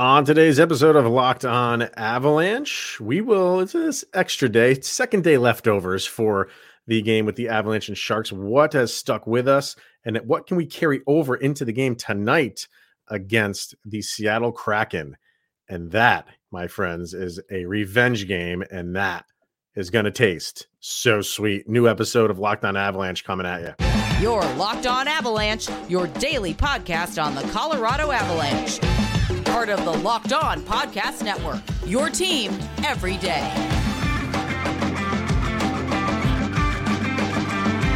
On today's episode of Locked On Avalanche, we will, it's this extra day, second day leftovers for the game with the Avalanche and Sharks. What has stuck with us and what can we carry over into the game tonight against the Seattle Kraken? And that, my friends, is a revenge game. And that is going to taste so sweet. New episode of Locked On Avalanche coming at you. Your Locked On Avalanche, your daily podcast on the Colorado Avalanche part of the Locked On Podcast Network. Your team every day.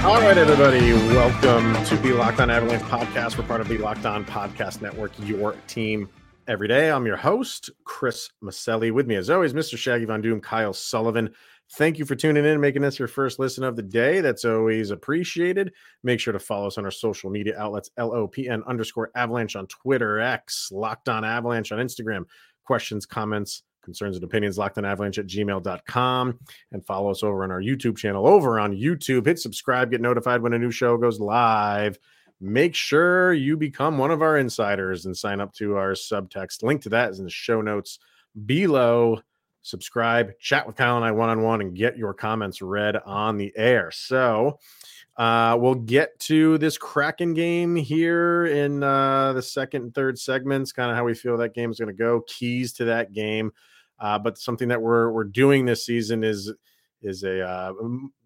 All right, everybody, welcome to the Locked On Avalanche podcast. We're part of the Locked On Podcast Network, your team every day. I'm your host, Chris Maselli. With me, as always, Mr. Shaggy Von Doom, Kyle Sullivan. Thank you for tuning in and making this your first listen of the day. That's always appreciated. Make sure to follow us on our social media outlets LOPN underscore avalanche on Twitter, X, Locked On Avalanche on Instagram. Questions, comments, concerns, and opinions, locked on avalanche at gmail.com. And follow us over on our YouTube channel over on YouTube. Hit subscribe, get notified when a new show goes live. Make sure you become one of our insiders and sign up to our subtext. Link to that is in the show notes below subscribe, chat with Kyle and I one on one, and get your comments read on the air. So, uh, we'll get to this Kraken game here in uh, the second and third segments, kind of how we feel that game is going to go, keys to that game. Uh, but something that we're we're doing this season is is a uh,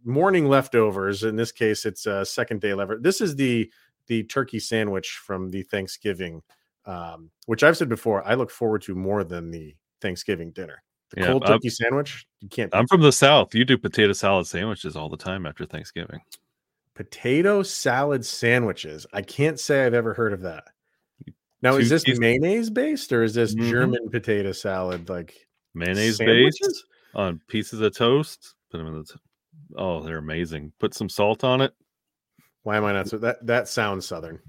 morning leftovers. In this case, it's a second day lever. This is the the turkey sandwich from the Thanksgiving, um, which I've said before. I look forward to more than the Thanksgiving dinner. The yeah, cold turkey I'm, sandwich. You can't. I'm from the South. You do potato salad sandwiches all the time after Thanksgiving. Potato salad sandwiches. I can't say I've ever heard of that. Now, Two is this mayonnaise based or is this mm-hmm. German potato salad like mayonnaise sandwiches? based on pieces of toast? Put them in the. T- oh, they're amazing. Put some salt on it. Why am I not so? That that sounds southern.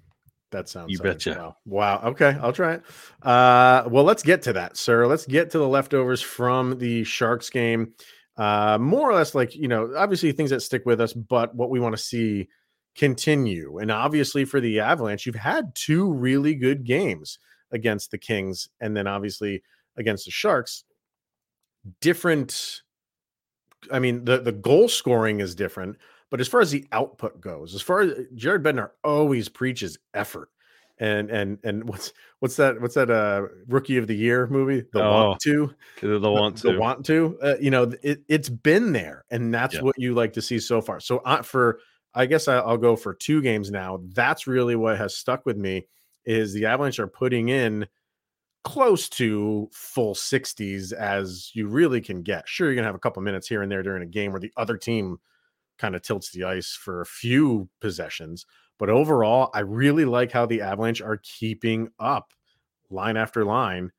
That sounds. You betcha. Wow. wow. Okay, I'll try it. Uh, well, let's get to that, sir. Let's get to the leftovers from the Sharks game. Uh, more or less, like you know, obviously things that stick with us, but what we want to see continue. And obviously, for the Avalanche, you've had two really good games against the Kings, and then obviously against the Sharks. Different. I mean, the the goal scoring is different but as far as the output goes, as far as Jared Bednar always preaches effort. And and and what's what's that what's that uh rookie of the year movie? The oh, want to? the, the want to. The want to? Uh, you know it, it's been there and that's yeah. what you like to see so far. So uh, for I guess I'll go for two games now. That's really what has stuck with me is the Avalanche are putting in close to full 60s as you really can get. Sure you're gonna have a couple minutes here and there during a game where the other team kind of tilts the ice for a few possessions. But overall, I really like how the Avalanche are keeping up line after line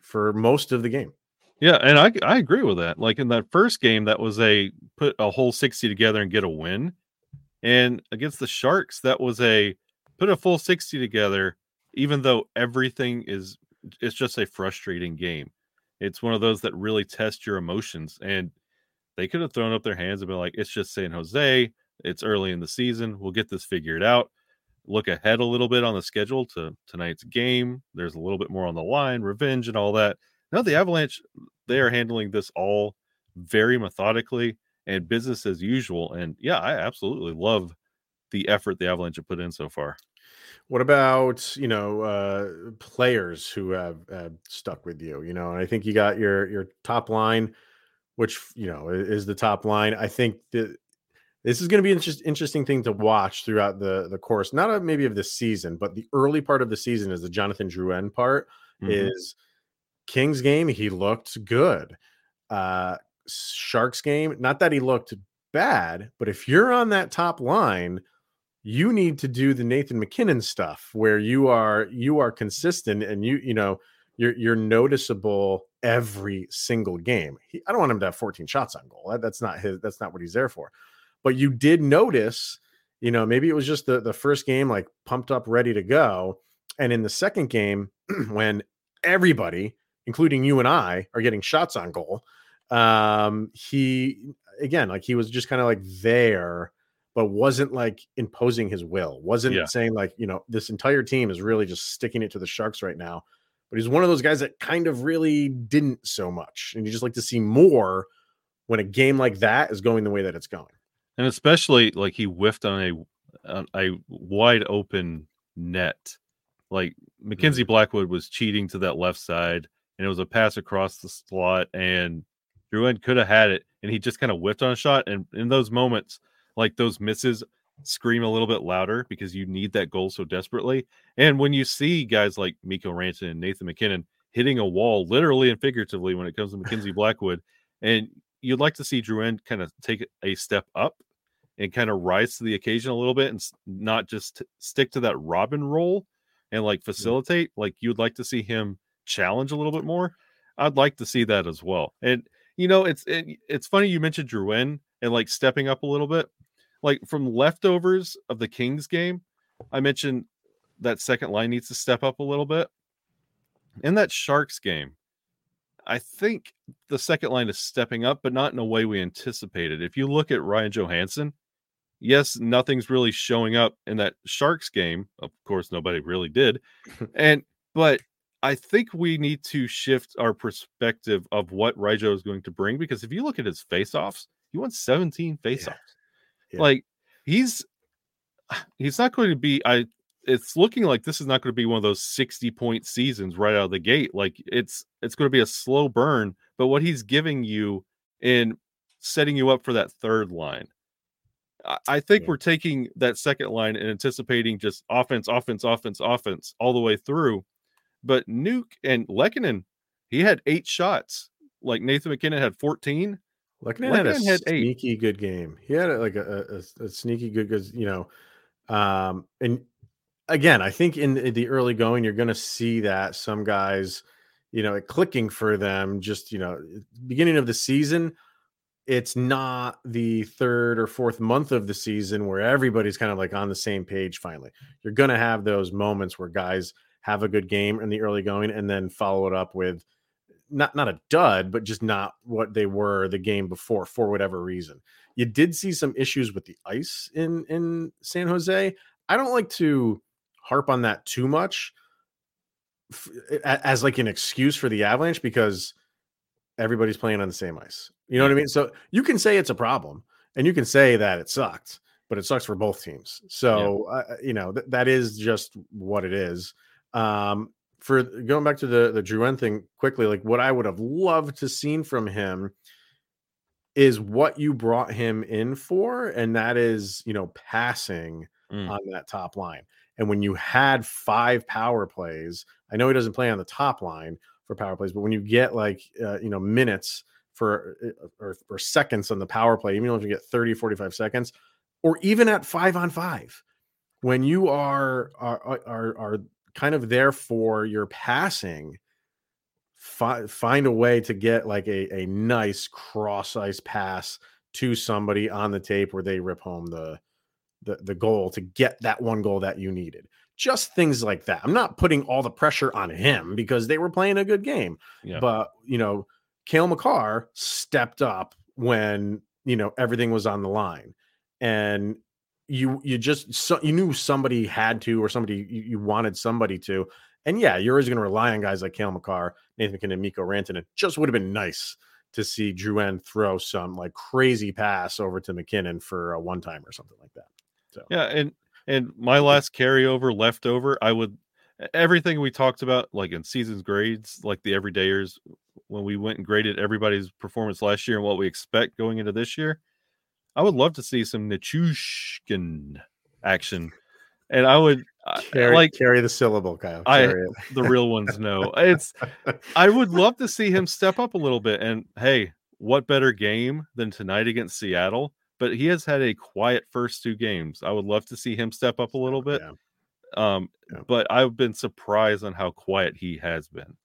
for most of the game. Yeah, and I I agree with that. Like in that first game, that was a put a whole 60 together and get a win. And against the Sharks, that was a put a full 60 together, even though everything is it's just a frustrating game. It's one of those that really test your emotions. And they could have thrown up their hands and been like, it's just San Jose. It's early in the season. We'll get this figured out. Look ahead a little bit on the schedule to tonight's game. There's a little bit more on the line, revenge and all that. Now, the Avalanche, they are handling this all very methodically and business as usual. And yeah, I absolutely love the effort the Avalanche have put in so far. What about you know uh, players who have, have stuck with you? You know, I think you got your your top line which you know is the top line. I think that this is going to be an inter- interesting thing to watch throughout the the course, not of maybe of the season, but the early part of the season is the Jonathan Drouin part. Mm-hmm. Is Kings game he looked good. Uh, Sharks game, not that he looked bad, but if you're on that top line, you need to do the Nathan MacKinnon stuff where you are you are consistent and you you know you're you're noticeable every single game. He, I don't want him to have 14 shots on goal. That, that's not his. That's not what he's there for. But you did notice, you know, maybe it was just the the first game, like pumped up, ready to go, and in the second game, when everybody, including you and I, are getting shots on goal, um, he again, like he was just kind of like there. But wasn't like imposing his will, wasn't yeah. saying like, you know, this entire team is really just sticking it to the Sharks right now but he's one of those guys that kind of really didn't so much. And you just like to see more when a game like that is going the way that it's going. And especially like he whiffed on a on a wide open net. Like Mackenzie Mhm. Blackwood was cheating to that left side, and it was a pass across the slot, and Drouin could have had it, and he just kind of whiffed on a shot. And in those moments, like those misses scream a little bit louder because you need that goal so desperately. And when you see guys like Mikko Rantanen and Nathan MacKinnon hitting a wall, literally and figuratively, when it comes to Mackenzie Blackwood, and you'd like to see Drouin kind of take a step up and kind of rise to the occasion a little bit and not just stick to that Robin role and like facilitate. Like you'd like to see him challenge a little bit more. I'd like to see that as well. And you know, it's it, it's funny you mentioned Drouin and like stepping up a little bit. Like from leftovers of the Kings game, I mentioned that second line needs to step up a little bit. In that Sharks game, I think the second line is stepping up, but not in a way we anticipated. If you look at Ryan Johansen, yes, nothing's really showing up in that Sharks game. Of course, nobody really did. and but I think we need to shift our perspective of what Rijo is going to bring because if you look at his face-offs, he won 17 face-offs. Yeah. Like he's he's not going to be I it's looking like this is not going to be one of those 60 point seasons right out of the gate. Like it's it's going to be a slow burn, but what he's giving you in setting you up for that third line. I- I think Yeah. we're taking that second line and anticipating just offense, offense, offense, offense all the way through. But Nuke and Lehkonen, he had eight shots. Like Nathan MacKinnon had 14. Lehkonen had a Lehkonen had eight. sneaky good game. He had a, like a, a, a sneaky good, because you know, um, and again, I think in the- the early going, you're going to see that some guys, you know, clicking for them. Just you know, beginning of the season, it's not the third or fourth month of the season where everybody's kind of like on the same page. Finally, you're going to have those moments where guys have a good game in the early going and then follow it up with not not a dud, but just not what they were the game before for whatever reason. You did see some issues with the ice in in San Jose. I don't like to harp on that too much f- as like an excuse for the Avalanche because everybody's playing on the same ice. You know what I mean? So you can say it's a problem and you can say that it sucked, but it sucks for both teams. So uh, you know th- that is just what it is. Um, for going back to the the Drouin thing quickly, like what I would have loved to seen from him is what you brought him in for, and that is you know passing Mm. on that top line. And when you had five power plays, I know he doesn't play on the top line for power plays, but when you get like uh, you know minutes for uh, or, or seconds on the power play, even if you get 30, 45 seconds, or even at five on five, when you are are are, are kind of there for your passing, fi- find a way to get like a, a nice cross ice pass to somebody on the tape where they rip home the the the goal to get that one goal that you needed. Just things like that. I'm not putting all the pressure on him because they were playing a good game. Yeah. But you know, Cale Makar stepped up when you know everything was on the line, and you you just so, you knew somebody had to or somebody you, you wanted somebody to. And yeah, you're always going to rely on guys like Cale Makar, Nathan MacKinnon, Mikko Rantanen. It just would have been nice to see Drouin throw some like crazy pass over to MacKinnon for a one time or something like that. So Yeah, and and my last carryover leftover, I would everything we talked about, like in seasons grades, like the everydayers, when we went and graded everybody's performance last year and what we expect going into this year, I would love to see some Nichushkin action, and I would I- carry, like carry the syllable, Kyle. I- Carry it. the real ones know it's. I would love to see him step up a little bit, and hey, what better game than tonight against Seattle? But he has had a quiet first two games. I would love to see him step up a little bit. Yeah. Um, Yeah. but I've been surprised on how quiet he has been.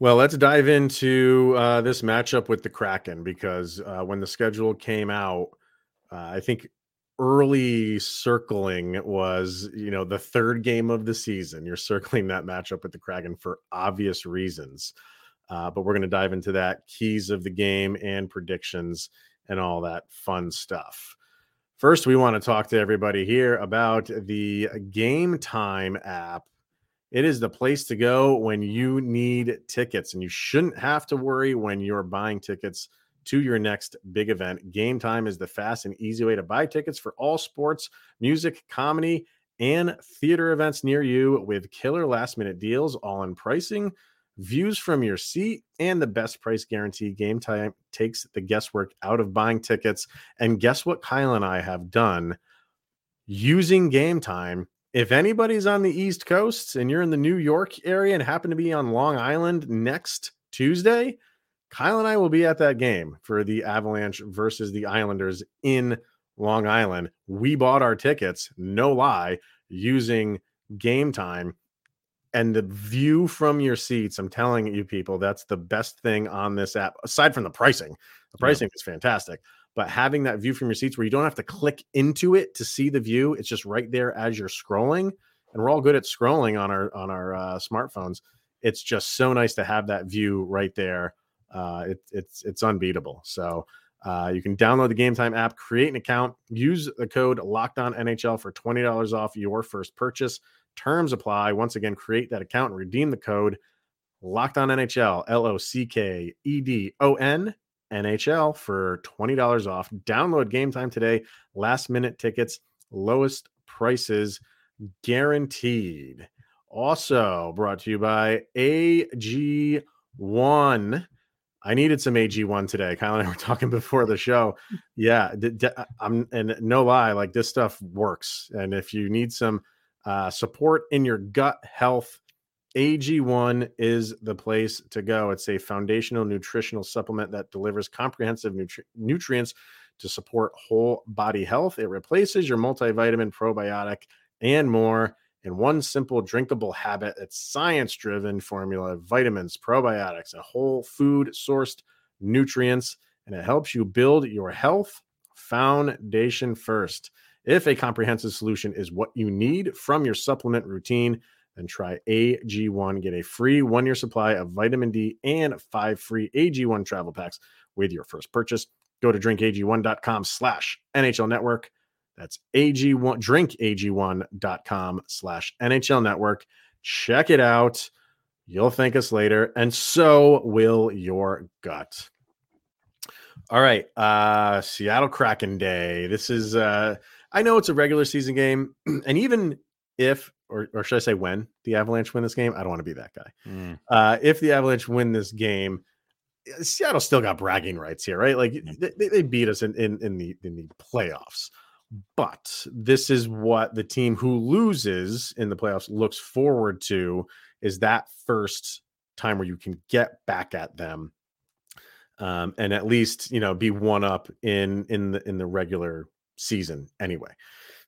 Well, let's dive into uh, this matchup with the Kraken because uh, when the schedule came out, uh, I think early circling was you know the third game of the season. You're circling that matchup with the Kraken for obvious reasons, uh, but we're going to dive into that keys of the game and predictions and all that fun stuff. First, we want to talk to everybody here about the Game Time app It is the place to go when you need tickets, and you shouldn't have to worry when you're buying tickets to your next big event. Game Time is the fast and easy way to buy tickets for all sports, music, comedy, and theater events near you with killer last minute deals, all in pricing, views from your seat, and the best price guarantee. Game Time takes the guesswork out of buying tickets. And guess what Kyle and I have done using Game Time? If anybody's on the East Coast and you're in the New York area and happen to be on Long Island next Tuesday, Kyle and I will be at that game for the Avalanche versus the Islanders in Long Island. We bought our tickets, no lie, using game time. And the view from your seats, I'm telling you, people, that's the best thing on this app, aside from the pricing. The pricing yeah. is fantastic. But having that view from your seats where you don't have to click into it to see the view, it's just right there as you're scrolling. And we're all good at scrolling on our on our uh, smartphones. It's just so nice to have that view right there uh, it, it's it's unbeatable. So uh, you can download the Game Time app, create an account, use the code Locked On NHL for twenty dollars off your first purchase. Terms apply. Once again, create that account and redeem the code Locked On NHL L O C K E D O N NHL for twenty dollars off. Download Game Time today. Last minute tickets, lowest prices guaranteed. Also brought to you by AG1 I needed some AG1 today. Kyle and I were talking before the show. Yeah, I'm and no lie, like this stuff works. And if you need some uh, support in your gut health, AG1 is the place to go. It's a foundational nutritional supplement that delivers comprehensive nutri- nutrients to support whole body health. It replaces your multivitamin, probiotic, and more in one simple drinkable habit. It's science driven formula, of vitamins, probiotics, and whole food sourced nutrients, and it helps you build your health foundation first. If a comprehensive solution is what you need from your supplement routine, then try AG1. Get a free one year supply of vitamin D and five free AG1 travel packs with your first purchase. Go to drinkag1.com slash NHL network that's AG1 drinkag1.com slash NHL network. Check it out. You'll thank us later, and so will your gut. All right. Uh Seattle Kraken Day. This is uh I know it's a regular season game, and even if or, or should I say when the Avalanche win this game, I don't want to be that guy. Mm. Uh if the Avalanche win this game, Seattle still got bragging rights here, right? Like mm. they, they beat us in, in in the in the playoffs. But this is what the team who loses in the playoffs looks forward to is that first time where you can get back at them um, and at least you know be one up in in the in the regular season anyway.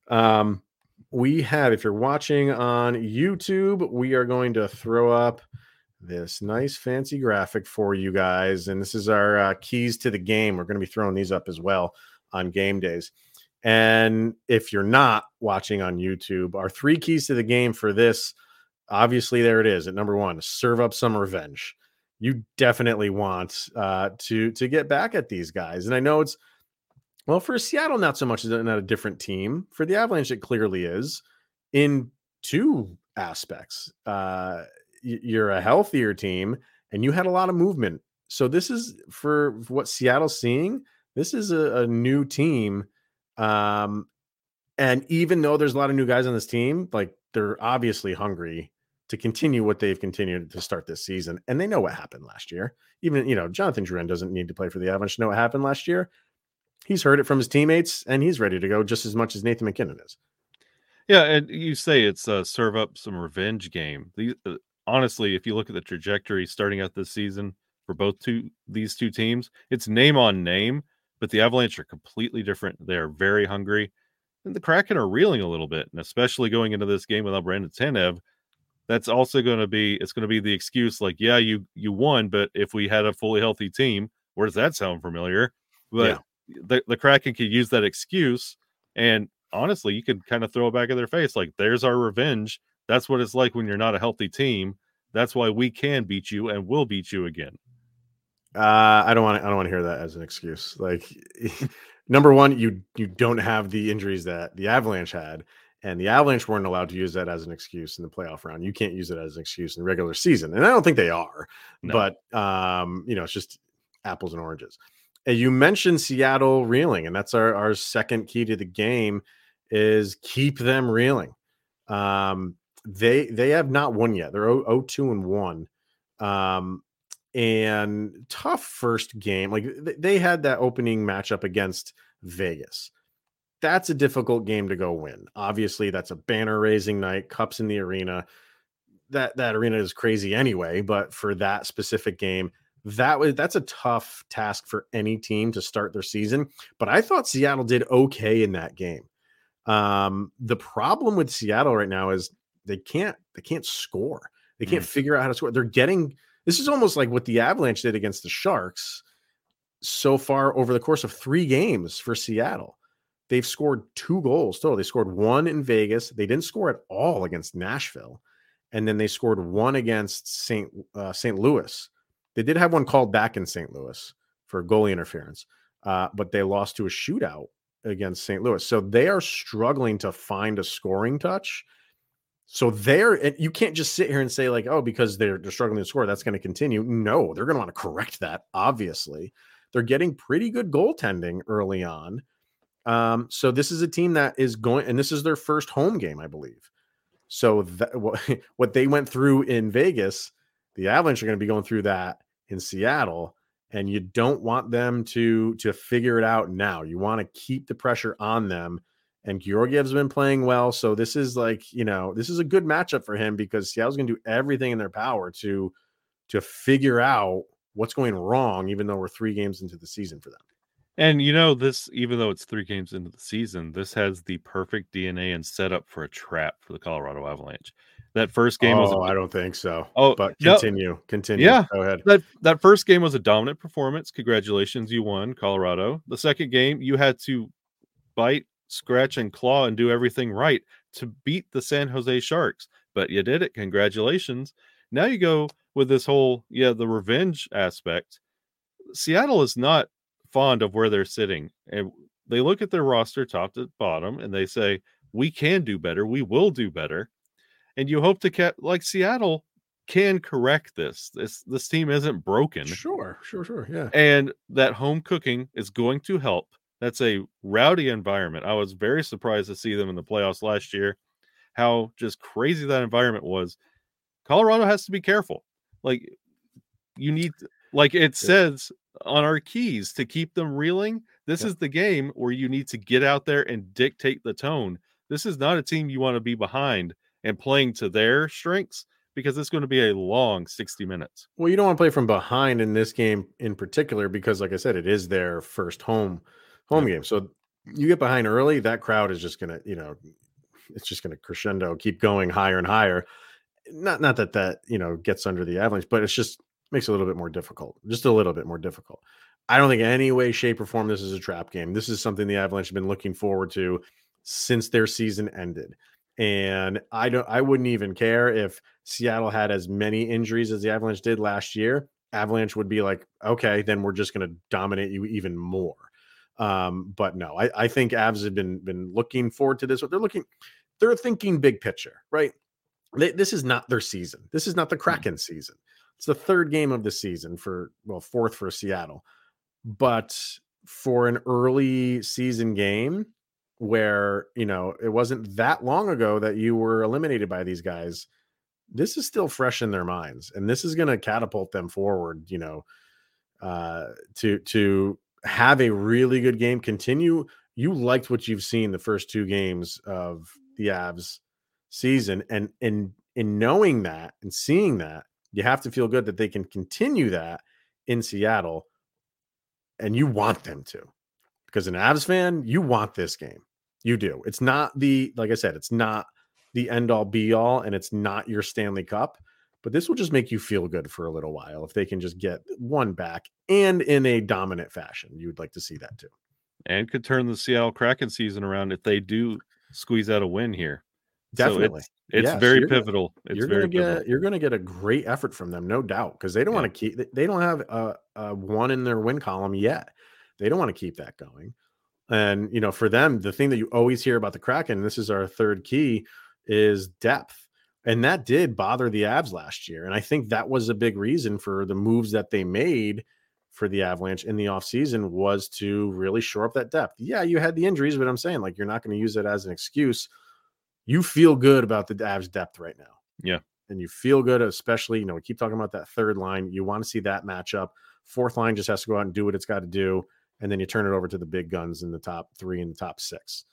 Um, we have if you're watching on YouTube, we are going to throw up this nice fancy graphic for you guys, and this is our uh, keys to the game. We're going to be throwing these up as well on game days. And if you're not watching on YouTube, our three keys to the game for this, obviously, there it is at number one: serve up some revenge. You definitely want uh, to to get back at these guys, and I know it's well for Seattle, not so much not a different team. For the Avalanche, it clearly is in two aspects. Uh, you're a healthier team, and you had a lot of movement. So this is for what Seattle's seeing. This is a, a new team um, and even though there's a lot of new guys on this team, like they're obviously hungry to continue what they've continued to start this season. And they know what happened last year. Even, you know, Jonathan Drouin doesn't need to play for the Avalanche to know what happened last year. He's heard it from his teammates and he's ready to go just as much as Nathan MacKinnon is. Yeah. And you say it's a serve up some revenge game. The, uh, honestly, if you look at the trajectory starting out this season for both two these two teams, it's name on name but the Avalanche are completely different. They are very hungry, and the Kraken are reeling a little bit, and especially going into this game without Brandon Tanev. That's also going to be it's going to be the excuse like, yeah, you you won, but if we had a fully healthy team, where does that sound familiar? But yeah. The the Kraken could use that excuse, and honestly, you could kind of throw it back in their face like, there's our revenge. That's what it's like when you're not a healthy team. That's why we can beat you and will beat you again. Uh, I don't want to. I don't want to hear that as an excuse. Like, number one, you you don't have the injuries that the Avalanche had, And the Avalanche weren't allowed to use that as an excuse in the playoff round. You can't use it as an excuse in the regular season. And I don't think they are. No. But um, you know, it's just apples and oranges. You mentioned Seattle reeling, and that's our, our second key to the game is keep them reeling. Um, they they have not won yet. They're 0, 0 2 and 1. Um, and tough first game. Like they had that opening matchup against Vegas. That's a difficult game to go win. Obviously, that's a banner raising night, cups in the arena. That that arena is crazy anyway, but for that specific game, that was that's a tough task for any team to start their season. But I thought Seattle did okay in that game. Um, the problem with Seattle right now is they can't they can't score. They can't mm. figure out how to score. They're getting this is almost like what the Avalanche did against the Sharks so far over the course of three games for Seattle. They've scored two goals total. They scored one in Vegas. They didn't score at all against Nashville, and then they scored one against Saint uh, St. Louis. They did have one called back in St. Louis for goalie interference, uh, but they lost to a shootout against St. Louis. So they are struggling to find a scoring touch. So they're you can't just sit here and say like, oh, because they're, they're struggling to score, that's going to continue. No, they're going to want to correct that. Obviously, they're getting pretty good goaltending early on. Um, so this is a team that is going, and this is their first home game, I believe. So that what, what they went through in Vegas, the Avalanche are going to be going through that in Seattle and you don't want them to to figure it out now. You want to keep the pressure on them. And Georgiev's been playing well, so this is like you know this is a good matchup for him because Seattle's going to do everything in their power to to figure out what's going wrong, even though we're three games into the season for them. And you know this, even though it's three games into the season, this has the perfect DNA and setup for a trap for the Colorado Avalanche. That first game oh, was. A, oh, I don't think so. Oh, but continue, no, continue. Yeah, go ahead. That that first game was a dominant performance. Congratulations, you won, Colorado. The second game, you had to bite, scratch, and claw and do everything right to beat the San Jose Sharks, but you did it. Congratulations. Now you go with this whole yeah the revenge aspect. Seattle is not fond of where they're sitting, and they look at their roster top to bottom, and they say we can do better. We will do better and you hope to get like Seattle can correct this. This this team isn't broken. Sure, sure, sure. Yeah. And that home cooking is going to help. That's a rowdy environment. I was very surprised to see them in the playoffs last year. How just crazy that environment was. Colorado has to be careful. Like you need like it says on our keys to keep them reeling. This yeah. is the game where you need to get out there and dictate the tone. This is not a team you want to be behind and playing to their strengths because it's going to be a long 60 minutes. Well, you don't want to play from behind in this game in particular because like I said it is their first home home yeah. game. So you get behind early, that crowd is just going to, you know, it's just going to crescendo, keep going higher and higher. Not not that that, you know, gets under the Avalanche, but it's just makes it a little bit more difficult. Just a little bit more difficult. I don't think any way shape or form this is a trap game. This is something the Avalanche have been looking forward to since their season ended. And I don't I wouldn't even care if Seattle had as many injuries as the Avalanche did last year. Avalanche would be like, okay, then we're just going to dominate you even more. Um, but no, I, I think Avs have been been looking forward to this. They're looking, they're thinking big picture, right? They, this is not their season. This is not the mm. Kraken season. It's the third game of the season for well, fourth for Seattle. But for an early season game, where you know it wasn't that long ago that you were eliminated by these guys. This is still fresh in their minds and this is going to catapult them forward you know uh to to have a really good game. Continue you liked what you've seen the first two games of the avs season and and in knowing that and seeing that you have to feel good that they can continue that in seattle and you want them to because an avs fan you want this game you do. It's not the like I said, it's not the end all be all, and it's not your Stanley Cup. But this will just make you feel good for a little while if they can just get one back and in a dominant fashion. You would like to see that too. And could turn the Seattle Kraken season around if they do squeeze out a win here. Definitely. So it's, it's very pivotal. It's you're very gonna get pivotal. you're gonna get a great effort from them, no doubt, because they don't yeah. want to keep they don't have a, a one in their win column yet. They don't want to keep that going. And you know, for them, the thing that you always hear about the Kraken, and this is our third key, is depth. And that did bother the Avs last year. And I think that was a big reason for the moves that they made for the Avalanche in the offseason was to really shore up that depth. Yeah, you had the injuries, but I'm saying like you're not going to use it as an excuse. You feel good about the Avs depth right now. Yeah. And you feel good, especially, you know, we keep talking about that third line. You want to see that matchup. Fourth line just has to go out and do what it's got to do. And then you turn it over to the big guns in the top three and the top six.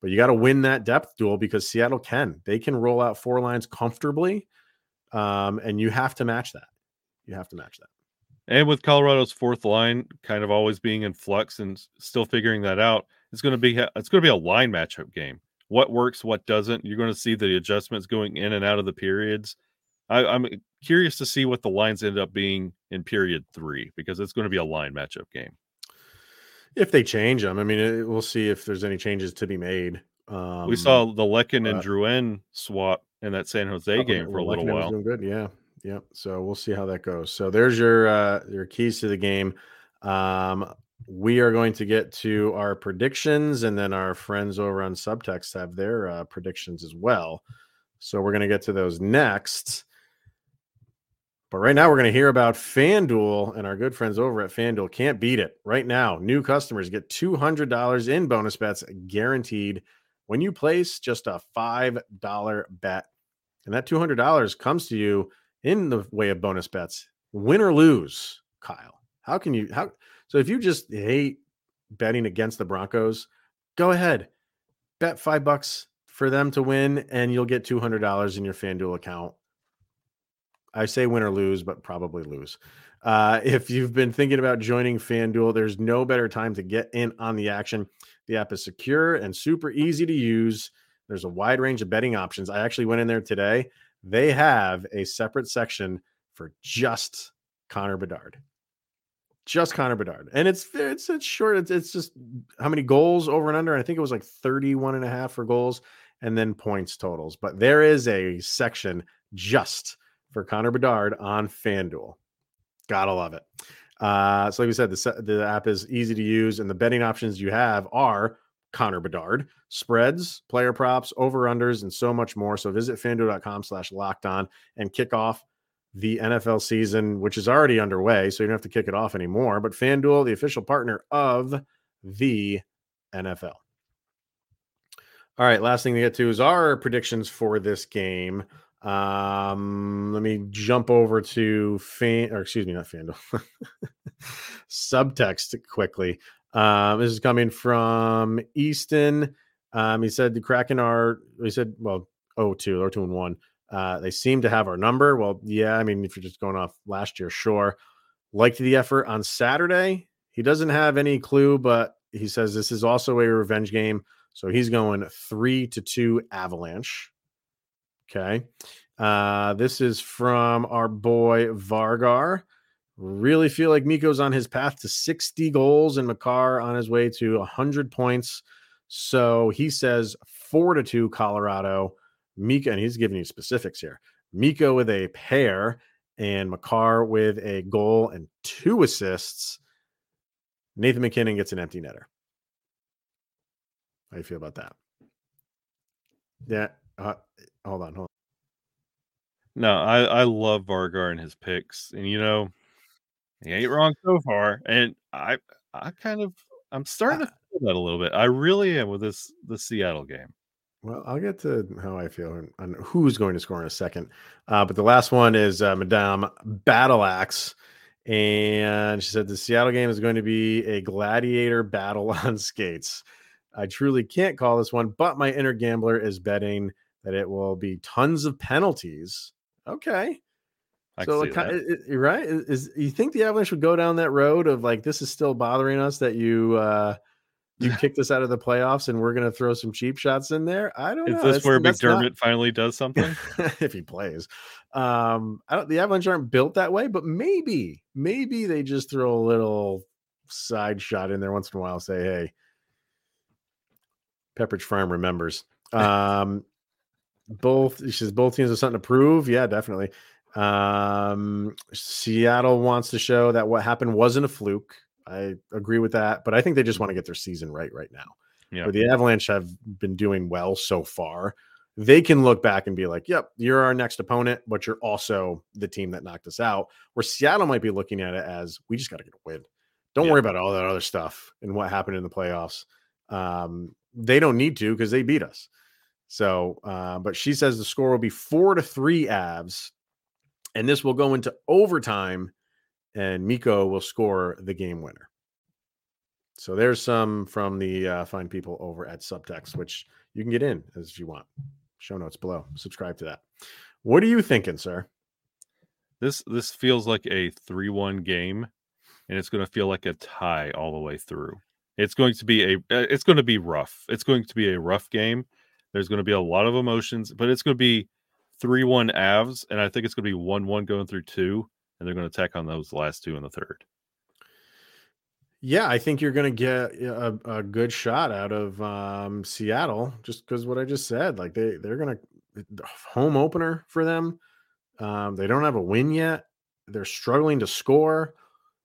But you got to win that depth duel because Seattle can. They can roll out four lines comfortably. Um, and you have to match that. You have to match that. And with Colorado's fourth line kind of always being in flux and still figuring that out, it's going to be it's going to be a line matchup game. What works, what doesn't. You're going to see the adjustments going in and out of the periods. I, I'm curious to see what the lines end up being in period three because it's going to be a line matchup game. If they change them, I mean, it, we'll see if there's any changes to be made. Um, we saw the Lekin and Drouin swap in that San Jose game for a little while. Doing good, yeah, yeah. So we'll see how that goes. So there's your uh, your keys to the game. Um, we are going to get to our predictions, and then our friends over on Subtext have their uh, predictions as well. So we're going to get to those next. But right now, we're going to hear about FanDuel and our good friends over at FanDuel can't beat it. Right now, new customers get $200 in bonus bets guaranteed when you place just a $5 bet. And that $200 comes to you in the way of bonus bets, win or lose, Kyle. How can you, how, so if you just hate betting against the Broncos, go ahead, bet five bucks for them to win, and you'll get $200 in your FanDuel account I say win or lose, but probably lose. Uh, if you've been thinking about joining FanDuel, there's no better time to get in on the action. The app is secure and super easy to use. There's a wide range of betting options. I actually went in there today. They have a separate section for just Connor Bedard. Just Connor Bedard. And it's it's it's short. It's, it's just how many goals over and under. I think it was like 31 and a half for goals and then points totals. But there is a section just for Connor Bedard on FanDuel. Gotta love it. Uh, so, like we said, the, the app is easy to use, and the betting options you have are Connor Bedard, spreads, player props, over unders, and so much more. So, visit fanduel.com slash locked on and kick off the NFL season, which is already underway. So, you don't have to kick it off anymore. But FanDuel, the official partner of the NFL. All right, last thing to get to is our predictions for this game. Um, let me jump over to fan or excuse me, not FanDuel. Subtext quickly. Um, this is coming from Easton. Um, he said the Kraken are he said, well, oh two, or two and one. Uh, they seem to have our number. Well, yeah, I mean, if you're just going off last year, sure. Liked the effort on Saturday. He doesn't have any clue, but he says this is also a revenge game. So he's going three to two Avalanche. Okay. Uh, this is from our boy Vargar. Really feel like Mikko's on his path to 60 goals and Makar on his way to 100 points. So he says four to two Colorado. Mikko, and he's giving you specifics here. Mikko with a pair and Makar with a goal and two assists. Nathan MacKinnon gets an empty netter. How do you feel about that? Yeah. Uh, hold on, hold on. No, I I love Vargar and his picks, and you know, he ain't wrong so far. And I I kind of I'm starting to feel that a little bit. I really am with this the Seattle game. Well, I'll get to how I feel on who's going to score in a second. Uh, but the last one is uh, Madame Battle Axe. And she said the Seattle game is going to be a gladiator battle on skates. I truly can't call this one, but my inner gambler is betting that it will be tons of penalties Okay. I so like, right? Is, is, you think the Avalanche would go down that road of like this is still bothering us that you uh you kicked us out of the playoffs and we're gonna throw some cheap shots in there? I don't is know. Is this that's, where McDermott not... finally does something? if he plays. Um I don't the Avalanche aren't built that way, but maybe, maybe they just throw a little side shot in there once in a while, say, hey, Pepperidge Farm remembers. Um both she says both teams have something to prove. Yeah, definitely. Um, Seattle wants to show that what happened wasn't a fluke. I agree with that, but I think they just want to get their season right right now. Yeah. Where the Avalanche have been doing well so far, they can look back and be like, "Yep, you're our next opponent, but you're also the team that knocked us out." Where Seattle might be looking at it as, "We just got to get a win. Don't Yeah. worry about all that other stuff and what happened in the playoffs." Um, they don't need to because they beat us. So, uh, but she says the score will be four to three Avs, and this will go into overtime, and Mikko will score the game winner. So there's some from the uh, fine people over at Subtext, which you can get in as you want. Show notes below. Subscribe to that. What are you thinking, sir? This this feels like a three-one game, and it's going to feel like a tie all the way through. It's going to be a uh, it's going to be rough. It's going to be a rough game. There's going to be a lot of emotions, but it's going to be three-one Avs, and I think it's going to be one-one going through two, and they're going to attack on those last two in the third. Yeah, I think you're going to get a, a good shot out of um, Seattle just because what I just said. Like they they're going to home opener for them. Um, they don't have a win yet. They're struggling to score,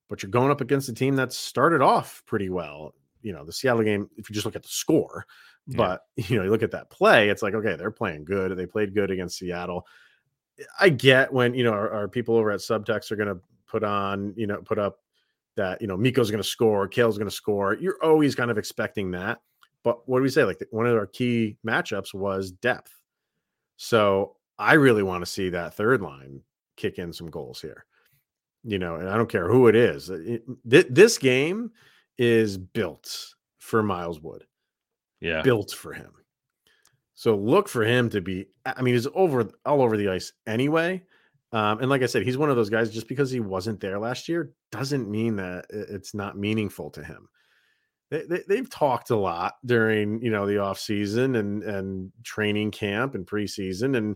but you're going up against a team that started off pretty well. You know, the Seattle game. If you just look at the score, Yeah. but you know, you look at that play. It's like okay, they're playing good. They played good against Seattle. I get when you know our, our people over at Subtext are going to put on you know put up that you know Mikko's going to score, Cale's going to score. You're always kind of expecting that. But what do we say? Like one of our key matchups was depth. So I really want to see that third line kick in some goals here. You know, and I don't care who it is. It- thi- this game is built for Miles Wood, Yeah, built for him. So look for him to be. I mean, he's over all over the ice anyway. Um, and like I said, he's one of those guys. Just because he wasn't there last year doesn't mean that it's not meaningful to him. They, they, they've talked a lot during you know the off season and and training camp and preseason, and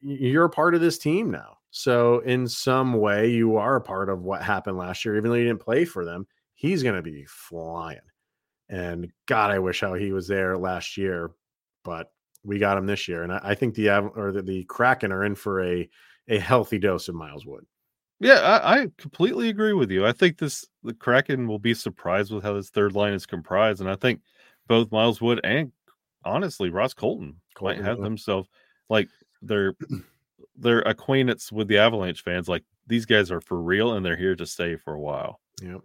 you're a part of this team now. So in some way, you are a part of what happened last year, even though you didn't play for them. He's going to be flying. And God, I wish how he was there last year, but we got him this year, and I, I think the or the, the Kraken are in for a a healthy dose of Miles Wood. yeah, I, I completely agree with you. I think this the Kraken will be surprised with how this third line is comprised, and I think both Miles Wood and honestly Ross Colton, Colton, might have yeah. themselves like their their acquaintance with the Avalanche fans. Like these guys are for real, and they're here to stay for a while. Yep.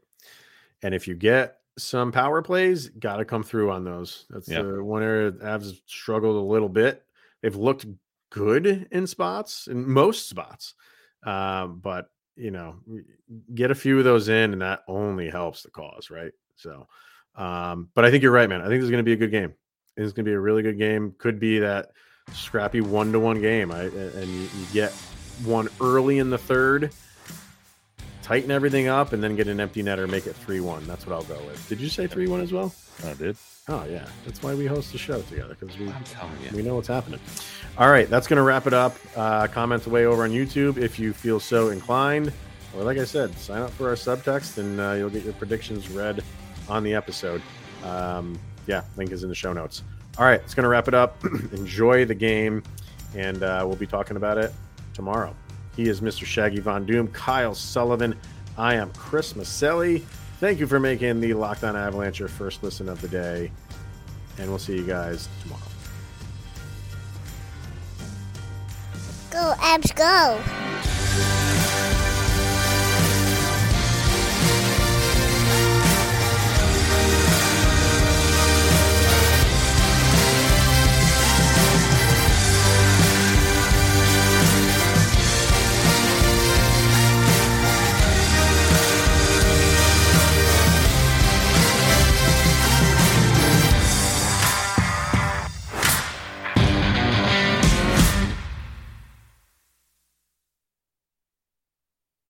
And if you get some power plays, got to come through on those. That's the one area the Avs struggled a little bit. They've looked good in spots, in most spots, um, but you know, get a few of those in, and that only helps the cause, right? So, um, but I think you're right, man. I think this is going to be a good game. It's going to be a really good game. Could be that scrappy one to one game. I and you, you get one early in the third tighten everything up and then get an empty net or make it 3 1. That's what I'll go with. Did you say 3 1 as well? I did. Oh, yeah. That's why we host the show together because we, I'm telling you. we know what's happening. All right. That's going to wrap it up. Uh, comment away over on YouTube if you feel so inclined. Or, like I said, sign up for our subtext and uh, you'll get your predictions read on the episode. Um, yeah, link is in the show notes. All right. It's going to wrap it up. Enjoy the game, and uh, we'll be talking about it tomorrow. He is Mr. Shaggy Von Doom, Kyle Sullivan. I am Chris Maselli. Thank you for making the Locked On Avalanche your first listen of the day, and we'll see you guys tomorrow. Go, Avs, go.